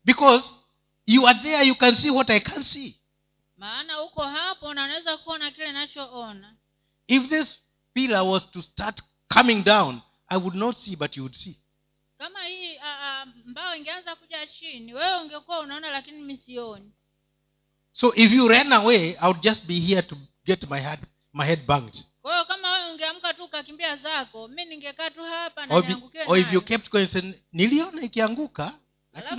S1: Because you are there you can see what i can see.
S2: Maana uko hapo na unaweza kuona kile nachoona
S1: if this pillar was to start coming down i would not see but you would see.
S2: Kama hii a, mbao ingeanza kuja chini wewe ungekuwa unaona lakini misioni
S1: so if you ran away i would just be here to get my head my head banged.
S2: Kwa hiyo kama wewe ungeamka tu ukakimbia zako mi ningekaa tu hapa na
S1: or, if-
S2: niangukiwe
S1: or if you kept going niliona ikianguka
S2: "Ah,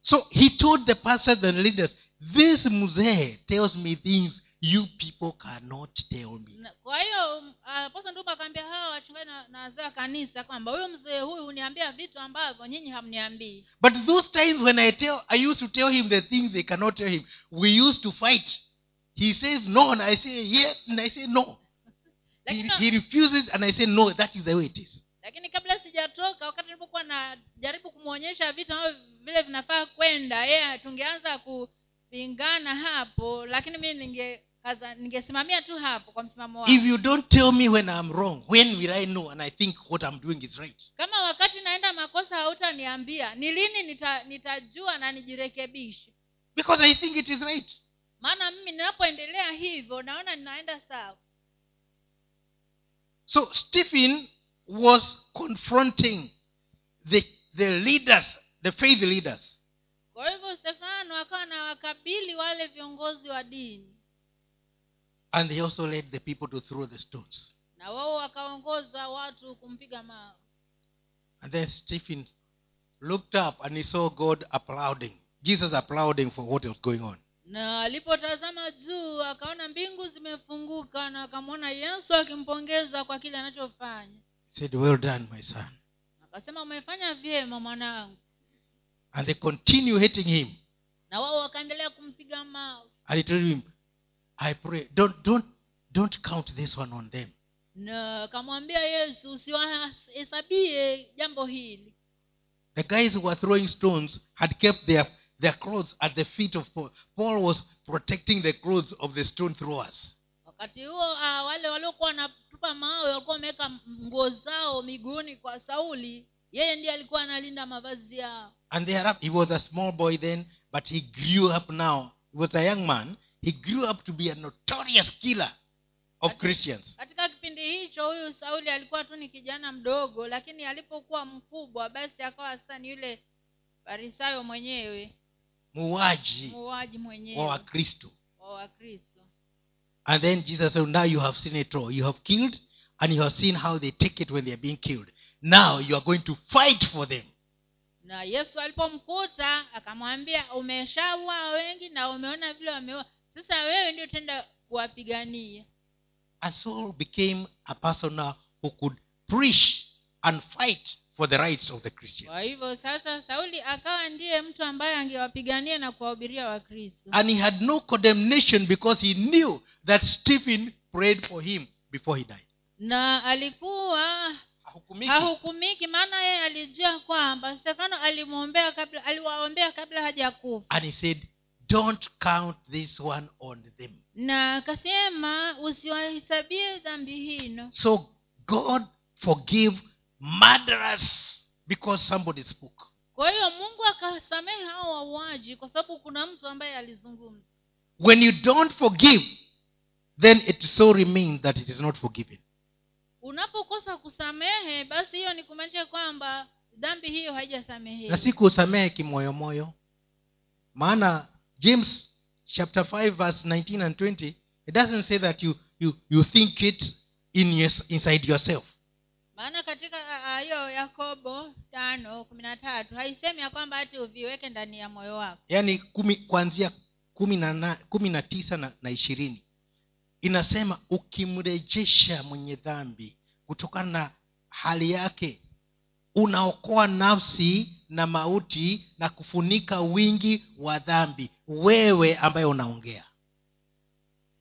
S1: so he told the pastors and leaders this mzee tells me things you people cannot tell me.
S2: Kwa hiyo um, aposto ndugu akaambia hawa wachungaji na wazee wa kanisa kwamba huyu mzee huyu huniambia vitu ambavyo nyinyi hamniambii.
S1: But those times when i tell i used to tell him the things they cannot tell him. We used to fight. He says no and i say yes and i say no. He, he refuses and i say no that is the way it is.
S2: Lakini kabla sijatoka wakati nilipokuwa najaribu kumwonyesha vitu ambavyo vile vinafaa kwenda yeye tungeanza kupingana hapo lakini mi ninge kaza- ningesimamia tu hapo kwa msimamo wangu.
S1: If you don't tell me when i'm wrong when will i know and i think what i'm doing is right?
S2: Kama wakati naenda makosa hautaniambia ni lini nita, nitajua na nijirekebishe?
S1: Because i think it is right.
S2: Maana mimi ninapoendelea hivyo naona ninaenda sawa.
S1: So stephen was confronting the, the leaders the faith leaders.
S2: Kwa hivyo stefano akawa na wakabili wale viongozi wa dini
S1: and they also led the people to throw the stones.
S2: Na wao wakaongoza watu kumpiga mawe.
S1: And then stephen looked up and he saw god applauding. Jesus applauding for what was going on.
S2: Na alipotazama juu akaona mbingu zimefunguka na akamwona yesu akimpongeza kwa kile anachofanya.
S1: He said well done my son.
S2: Akasema umefanya vyema mwanangu.
S1: And they continue hating him.
S2: Na wao wakaendelea kumpiga mawe.
S1: And he told him i pray. Don't don't don't count this one on them.
S2: Na akamwambia yesu usiwahesabie jambo hili.
S1: The guys who were throwing stones had kept their their clothes at the feet of paul. Paul was protecting the clothes of the stone throwers.
S2: Wakati huo uh, wale waliokuwa wanatupa mawe walikuwa wameweka nguo zao miguuni kwa sauli. Yeye ndiye alikuwa analinda mavazi yao.
S1: And thereafter he was a small boy then but he grew up now. He was a young man he grew up to be a notorious killer of christians.
S2: katika kipindi hicho huyu sauli alikuwa tu ni kijana mdogo lakini alipokuwa mkubwa basi akawa sasa ni yule farisayo mwenyewe.
S1: Muuaji
S2: muuaji
S1: wa
S2: mwenyewe
S1: wakristo.
S2: Wa wakristo.
S1: And then jesus said now you have seen it all. You have killed and you have seen how they take it when they are being killed. Now you are going to fight for them.
S2: Na yesu alipomkuta akamwambia umeshaua wengi na umeona vile wameua sasa wewe ndio tenda kuwapigania.
S1: And saul became a person who could preach and fight for the rights of the christians
S2: kwa hivyo sasa sauli akawa ndiye mtu ambaye angewapigania na kuwahubiria wakristo.
S1: And he had no condemnation because he knew that stephen prayed for him before he died.
S2: Na alikuwa
S1: Hahukumiki.
S2: hahukumiki maana yeye alijua kwamba stefano alimwombea kabla aliwaombea kabla hajakufa.
S1: And he said don't count this one on them.
S2: Na akasema usiwahesabie dhambi hino.
S1: So god forgive murderers because somebody spoke.
S2: Kwa hiyo mungu akasamehe hao wauaji kwa sababu kuna mtu ambaye alizungumza.
S1: When you don't forgive then it so remains that it is not forgiven.
S2: Unapokosa kusamehe basi hiyo ni kumaanisha kwamba dhambi hiyo
S1: na
S2: haijasamehewa
S1: si kusamehe kimoyomoyo maana james chapter 5 verse 19 and 20 it doesn't say that you, you, you think it in yes, inside yourself.
S2: Maana katika hiyo yakobo tano kumi na tatu haisemi ya kwamba hati uviweke ndani ya moyo wako.
S1: Yaani kumi kuanzia kumi na, na, kumi na tisa na, na ishirini. Inasema ukimrejesha mwenye dhambi kutokana na hali yake unaokoa nafsi na mauti na kufunika wingi wa dhambi. Wewe ambaye unaongea.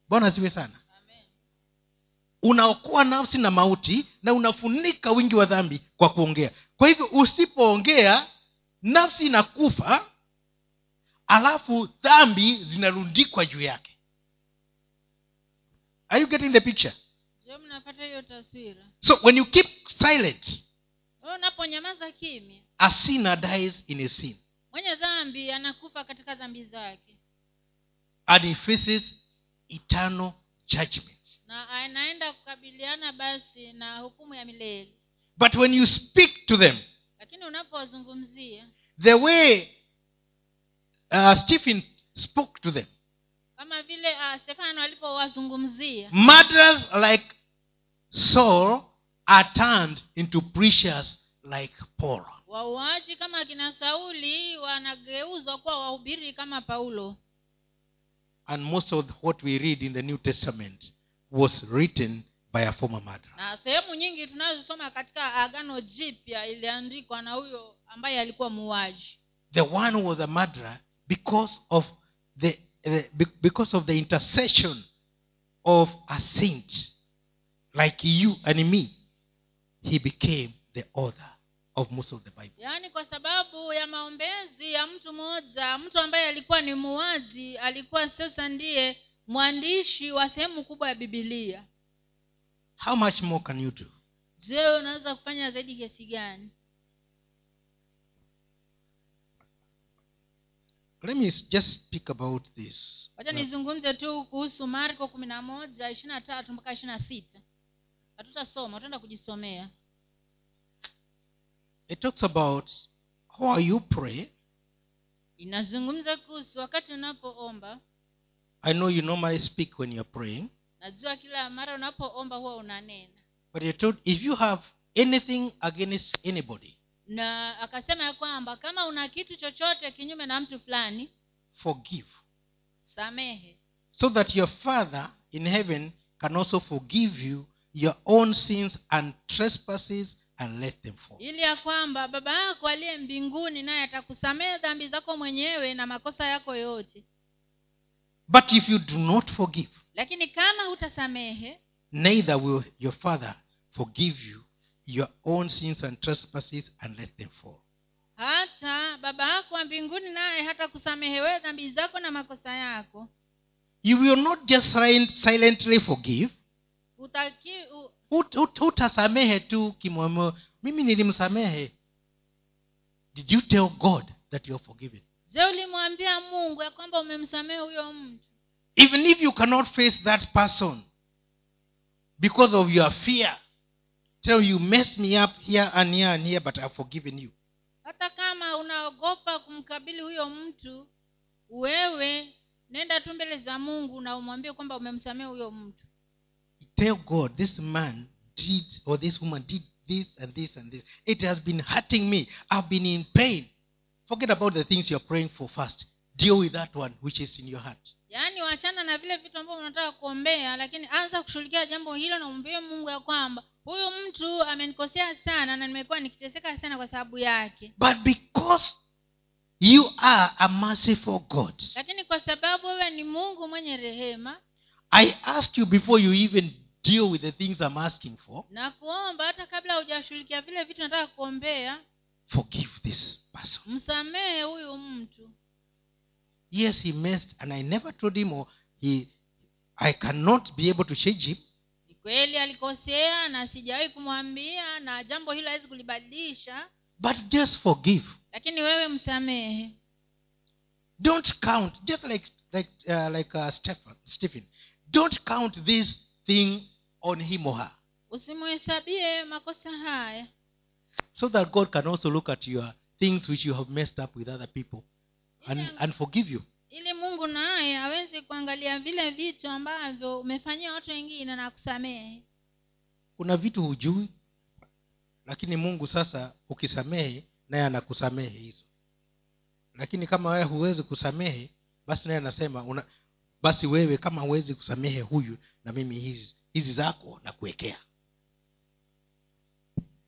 S1: Bwana ziwe sana.
S2: Amen.
S1: unaokoa nafsi na mauti na unafunika wingi wa dhambi kwa kuongea. Kwa hivyo usipoongea nafsi inakufa alafu dhambi zinarundikwa juu yake. Are you getting the picture?
S2: Je mnapata hiyo taswira?
S1: So when you keep silent
S2: unaponyamaza kimya
S1: a sinner dies in a sin.
S2: mwenye dhambi anakufa katika dhambi zake.
S1: And he faces eternal judgment
S2: na anaenda kukabiliana basi na hukumu ya milele.
S1: But when you speak to them
S2: lakini unapowazungumzia
S1: the way uh, stephen spoke to them
S2: kama vile uh, stefano alipowazungumzia
S1: murders like saul are turned into preachers like paul.
S2: Wauaji kama akina sauli wanageuzwa kuwa wahubiri kama paulo.
S1: And most of what we read in the new testament was written by a former murderer.
S2: Na sehemu nyingi tunazosoma katika agano jipya iliandikwa na huyo ambaye alikuwa muuaji.
S1: The one who was a murderer because of the, the because of the intercession of a saint like you and me he became the author of most of the bible.
S2: Yaani kwa sababu ya maombezi ya mtu mmoja mtu ambaye alikuwa ni muwazi alikuwa sasa ndiye mwandishi wa sehemu kubwa ya bibilia
S1: how much more can you do?
S2: Je unaweza kufanya zaidi kiasi gani?
S1: Let me just speak about this.
S2: Wacha nizungumze tu kuhusu marko kumi na moja ishiri na tatu mpaka ishiri na sita. Hatutasoma utaenda kujisomea
S1: it talks about how you pray
S2: inazungumza kuhusu wakati unapoomba.
S1: I know you normally speak when you're praying.
S2: Najua kila mara unapoomba huwa unanena.
S1: But you're told if you have anything against anybody
S2: na akasema ya kwamba kama una kitu chochote kinyume na mtu fulani
S1: forgive.
S2: samehe.
S1: So that your father in heaven can also forgive you your own sins and trespasses and let them fall.
S2: Ili ya kwamba baba yako aliye mbinguni naye atakusamehe dhambi zako mwenyewe na makosa yako yote.
S1: But if you do not forgive
S2: lakini kama hutasamehe
S1: neither will your father forgive you your own sins and trespasses and let them fall.
S2: Hata baba yako wa mbinguni naye hata kusamehe wewe dhambi zako na makosa yako.
S1: You will not just silently forgive.
S2: Utaki, u,
S1: Hut- ut, hutasamehe tu kimomo mimi nilimsamehe. Did you tell god that you're forgiven?
S2: Je ulimwambia mungu ya kwamba umemsamehe huyo mtu?
S1: Even if you cannot face that person because of your fear tell you mess me up here and here and here but i have forgiven you.
S2: Hata kama unaogopa kumkabili huyo mtu wewe nenda tu mbele za mungu na umwambie kwamba umemsamehe huyo mtu
S1: tell god this man did or this woman did this and this and this. It has been hurting me. I've been in pain. Forget about the things you're praying for first. Deal with that one which is in your heart.
S2: Yaani wachana na vile vitu ambavyo unataka kuombea lakini anza kushughulikia jambo hilo na umwambie mungu ya kwamba huyu mtu amenikosea sana na nimekuwa nikiteseka sana kwa sababu yake.
S1: But because you are a merciful god
S2: lakini kwa sababu wewe ni mungu mwenye rehema
S1: i asked you before you even deal with the things i'm asking for
S2: na kuomba hata kabla hujashughulikia vile vitu nataka kuombea
S1: forgive this person.
S2: msamehe huyu mtu.
S1: Yes he messed and i never told him or he i cannot be able to change him.
S2: Ni kweli alikosea na sijawahi kumwambia na jambo hilo hawezi kulibadilisha.
S1: But just forgive.
S2: Lakini wewe msamehe.
S1: Don't count just like like uh, like uh, stephen stephen. Don't count this thing on him or her.
S2: Usimuhesabie makosa haya.
S1: So that god can also look at your things which you have messed up with other people and, and forgive you.
S2: ili mungu naye aweze kuangalia vile vitu ambavyo umefanyia watu wengine na kusamehe.
S1: Kuna vitu hujui lakini mungu sasa ukisamehe naye anakusamehe hizo. Lakini kama wewe huwezi kusamehe basi naye anasema una, basi wewe kama huwezi kusamehe huyu na mimi hizi hizi zako na kuwekea.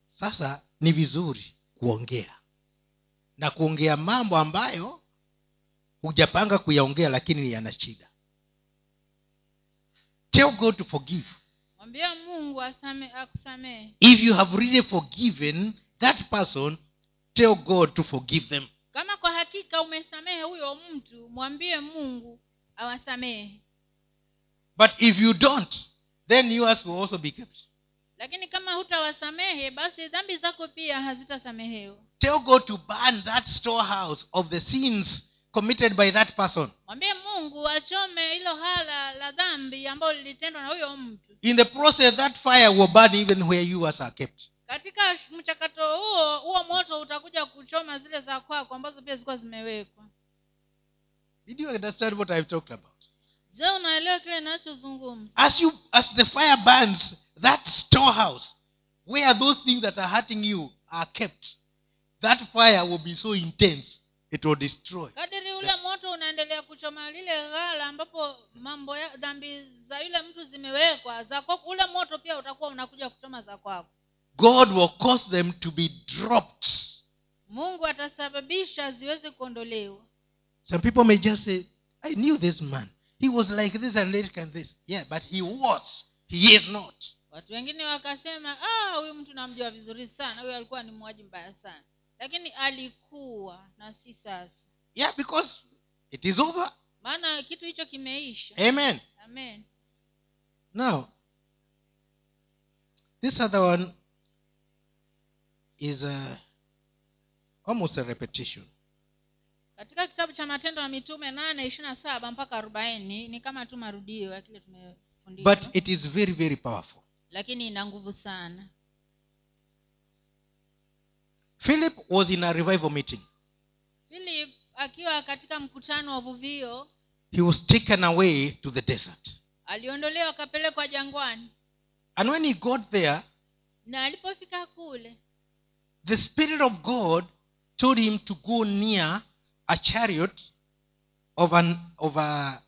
S1: Sasa ni vizuri kuongea. Na kuongea mambo ambayo hujapanga kuyaongea lakini yana shida. Tell god to forgive.
S2: Mwambie mungu akusamehe.
S1: If you have really forgiven that person tell god to forgive them.
S2: Kama kwa hakika umesamehe huyo mtu mwambie mungu awasamehe.
S1: But if you don't then yours will also be kept.
S2: Lakini kama hutawasamehe basi dhambi zako pia hazitasamehewa.
S1: Tell god to burn that storehouse of the sins committed by that person.
S2: Mwambie mungu achome hilo hala la dhambi ambayo lilitendwa na huyo mtu.
S1: In the process that fire will burn even where yours are kept.
S2: Katika mchakato huo huo moto utakuja kuchoma zile za kwako ambazo pia zilikuwa zimewekwa
S1: did you understand what i've talked about?
S2: Je unaelewa kile inachozungumza
S1: as you as the fire burns that storehouse where those things that are hurting you are kept that fire will be so intense it will destroy.
S2: Kadiri ule moto unaendelea kuchoma lile ghala ambapo mambo ya dhambi za yule mtu zimewekwa za kwako ule moto pia utakuwa unakuja kuchoma za kwako.
S1: God will cause them to be dropped.
S2: Mungu atasababisha ziweze kuondolewa
S1: some people may just say i knew this man. He was like this and like and this. Yeah but he was. He is not.
S2: Watu wengine wakasema ah huyu mtu namjua vizuri sana. Huyu alikuwa ni mwaji mbaya sana. Lakini alikuwa na si sasa.
S1: Yeah because it is over.
S2: Maana kitu hicho kimeisha.
S1: Amen.
S2: Amen.
S1: Now this other one is uh, almost a repetition
S2: katika kitabu cha matendo ya mitume nane ishiri na saba mpaka arobaini ni kama tu marudio ya kile tumefundishwa.
S1: But it is very very powerful.
S2: Lakini ina nguvu sana.
S1: Philip was in a revival meeting.
S2: Philip akiwa katika mkutano wa vuvio
S1: he was taken away to the desert.
S2: aliondolewa akapelekwa jangwani.
S1: And when he got there
S2: na alipofika kule
S1: the spirit of god told him to go near a chariot of an of a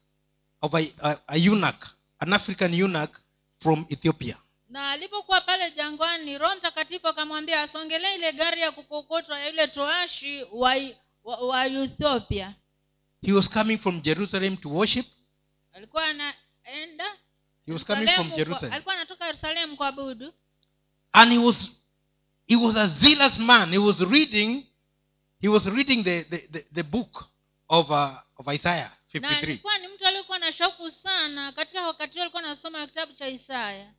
S1: of a, a, a eunuch an african eunuch from ethiopia.
S2: Na alipokuwa pale jangwani roho mtakatifu akamwambia asongelee ile gari ya kukokotwa ya yule toashi wa, wa, wa ethiopia.
S1: He was coming from jerusalem to worship.
S2: Alikuwa anaenda
S1: he was coming
S2: Yerusalemu
S1: from
S2: kwa-
S1: jerusalem.
S2: alikuwa anatoka yerusalemu kuabudu.
S1: And he was he was a zealous man. He was reading he was reading the the, the, the book of uh, of isaiah
S2: na
S1: 53
S2: ni mtu aliyekuwa na shauku sana katika wakati huo alikuwa anasoma kitabu cha isaya.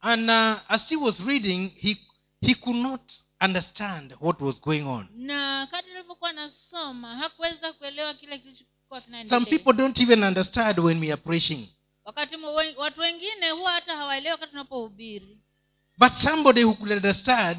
S1: And uh, as he was reading he he could not understand what was going on.
S2: Na kadri alivyokuwa anasoma hakuweza kuelewa kile kilichokuwa
S1: some people don't even understand when we are preaching.
S2: Wakati watu wengine huwa hata hawaelewi wakati tunapohubiri.
S1: But somebody who could understand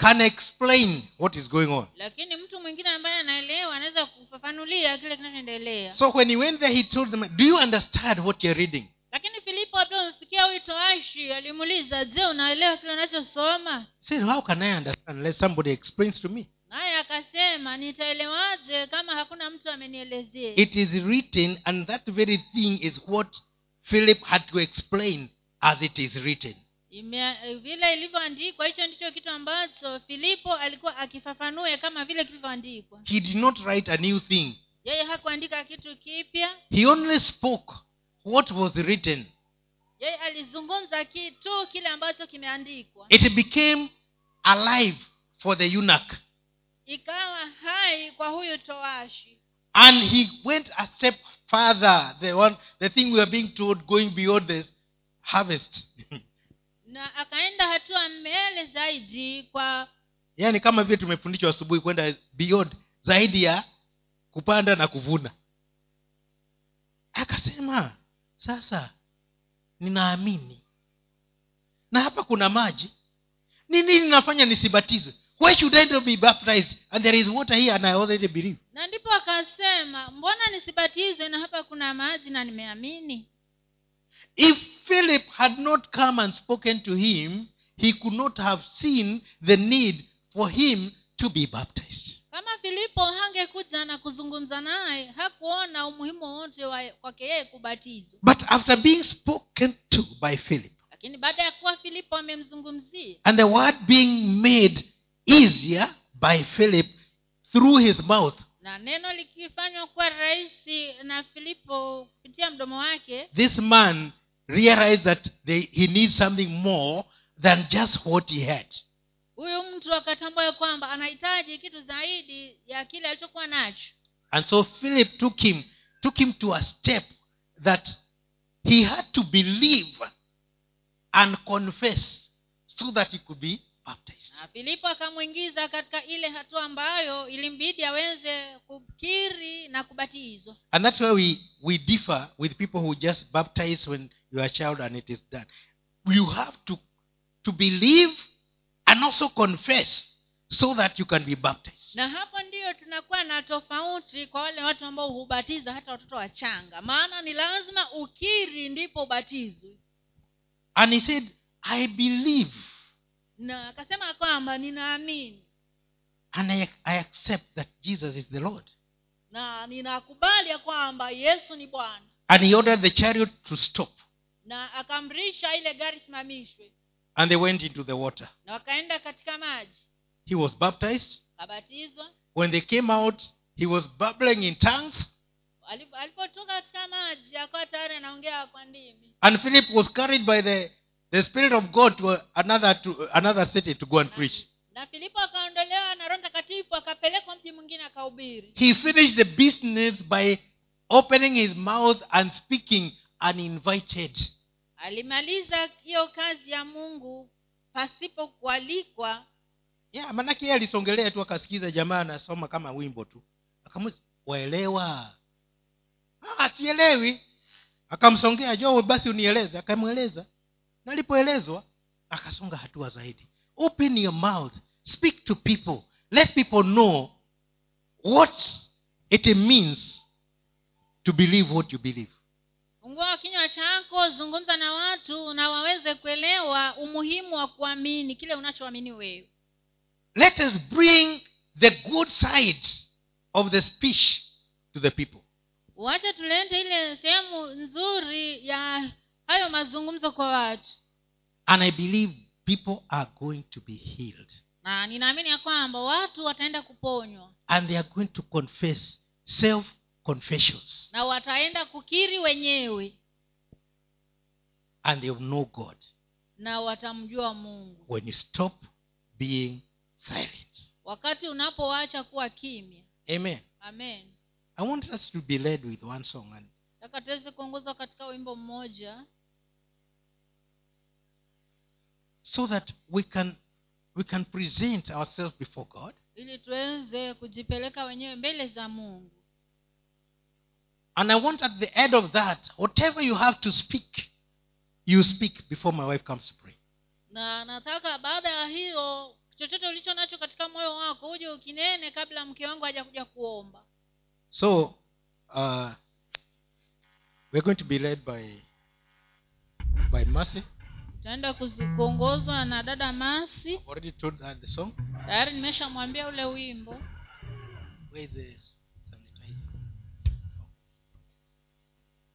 S1: can explain what is going on.
S2: Lakini mtu mwingine ambaye anaelewa anaweza kufafanulia kile kinachoendelea.
S1: So when he went there he told them do you understand what you're reading?
S2: Lakini filipo alipomfikia wito ashi alimuuliza je unaelewa kile unachosoma?
S1: Said how can i understand unless somebody explains to me?
S2: Naye akasema nitaelewaje kama hakuna mtu amenielezea?
S1: It is written and that very thing is what philip had to explain as it is written
S2: Ime- vile ilivyoandikwa hicho ndicho kitu ambacho filipo alikuwa akifafanue kama vile kilivyoandikwa.
S1: He did not write a new thing.
S2: Yeye hakuandika kitu kipya.
S1: He only spoke what was written.
S2: Yeye alizungumza kitu kile ambacho kimeandikwa.
S1: It became alive for the eunuch.
S2: Ikawa hai kwa huyu toashi
S1: and he went a step further the one the thing we are being told going beyond the harvest
S2: na akaenda hatua mbele zaidi kwa
S1: yaani kama vile tumefundishwa asubuhi kwenda beyond zaidi ya kupanda na kuvuna. Akasema sasa ninaamini. Na hapa kuna maji. Ni nini nafanya nisibatizwe? Why should i not be baptized? And there is water here and i already believe.
S2: Na ndipo akasema mbona nisibatizwe na hapa kuna maji na nimeamini
S1: if philip had not come and spoken to him he could not have seen the need for him to be baptized.
S2: Kama filipo hangekuja na kuzungumza naye hakuona umuhimu wowote kwake yeye kubatizwa.
S1: But after being spoken to by Philip,
S2: lakini baada ya kuwa filipo amemzungumzia
S1: and the word being made easier by Philip through his mouth,
S2: na neno likifanywa kuwa rahisi na filipo kupitia mdomo wake
S1: this man realized that they, he needs something more than just what he had.
S2: huyu mtu akatambua ya kwamba anahitaji kitu zaidi ya kile alichokuwa nacho
S1: And so Philip took him, took him to a step that he had to believe and confess so that he could be baptized.
S2: na filipo akamwingiza katika ile hatua ambayo ilimbidi aweze kukiri na kubatizwa
S1: And that's why we, we differ with people who just baptize when you are a child and it is done. You have to, to believe and also confess so that you can be baptized.
S2: na hapo ndiyo tunakuwa na tofauti kwa wale watu ambao hubatiza hata watoto wachanga maana ni lazima ukiri ndipo ubatizwe
S1: And he said, I believe
S2: na akasema kwamba ninaamini
S1: and I, I accept that Jesus is the Lord.
S2: na ninakubali ya kwamba yesu ni bwana
S1: And he ordered the chariot to stop.
S2: na akamrisha ile gari simamishwe
S1: And they went into the water.
S2: na wakaenda katika maji
S1: He was baptized. When they came out, he was babbling in tongues.
S2: Alipotoka katika maji akawa tayari anaongea kwa ndimi
S1: And Philip was carried by the, the Spirit of God to another, to another city to go and preach.
S2: na filipo akaondolewa na roho mtakatifu akapelekwa mji mwingine akahubiri.
S1: He finished the business by opening his mouth and speaking uninvited.
S2: alimaliza hiyo kazi ya mungu pasipo kualikwa.
S1: Yeah, maanake yeye alisongelea tu akasikiza jamaa anasoma kama wimbo tu. Akamuza waelewa? Ah, sielewi. Akamsongea jo basi unieleze. Akamweleza na alipoelezwa akasonga hatua zaidi. Open your mouth speak to people. Let people know what it means to believe what you believe.
S2: Fungua kinywa chako zungumza na watu na waweze kuelewa umuhimu wa kuamini kile unachoamini wewe.
S1: Let us bring the good sides of the speech to the people.
S2: Wacha tulete ile sehemu nzuri ya hayo mazungumzo kwa watu.
S1: And i believe people are going to be healed.
S2: Na ninaamini ya kwamba watu wataenda kuponywa.
S1: And they are going to confess self confessions
S2: na wataenda kukiri wenyewe.
S1: And they will know god
S2: na watamjua mungu.
S1: when you stop being silent.
S2: Wakati unapoacha kuwa kimya.
S1: Amen.
S2: Amen.
S1: I want us to be led with one song and
S2: taka tuweze kuongozwa katika wimbo mmoja
S1: so that we can we can present ourselves before god.
S2: ili tuweze kujipeleka wenyewe mbele za mungu.
S1: And i want at the end of that whatever you have to speak you speak before my wife comes to pray.
S2: Na nataka baada ya hiyo chochote ulicho nacho katika moyo wako uje ukinene kabla mke wangu haja kuja kuomba.
S1: So uh, we're going to be led by by mercy
S2: utaenda kuzi- kuongozwa na dada masi. Tayari nimeshamwambia ule wimbo.
S1: Where is this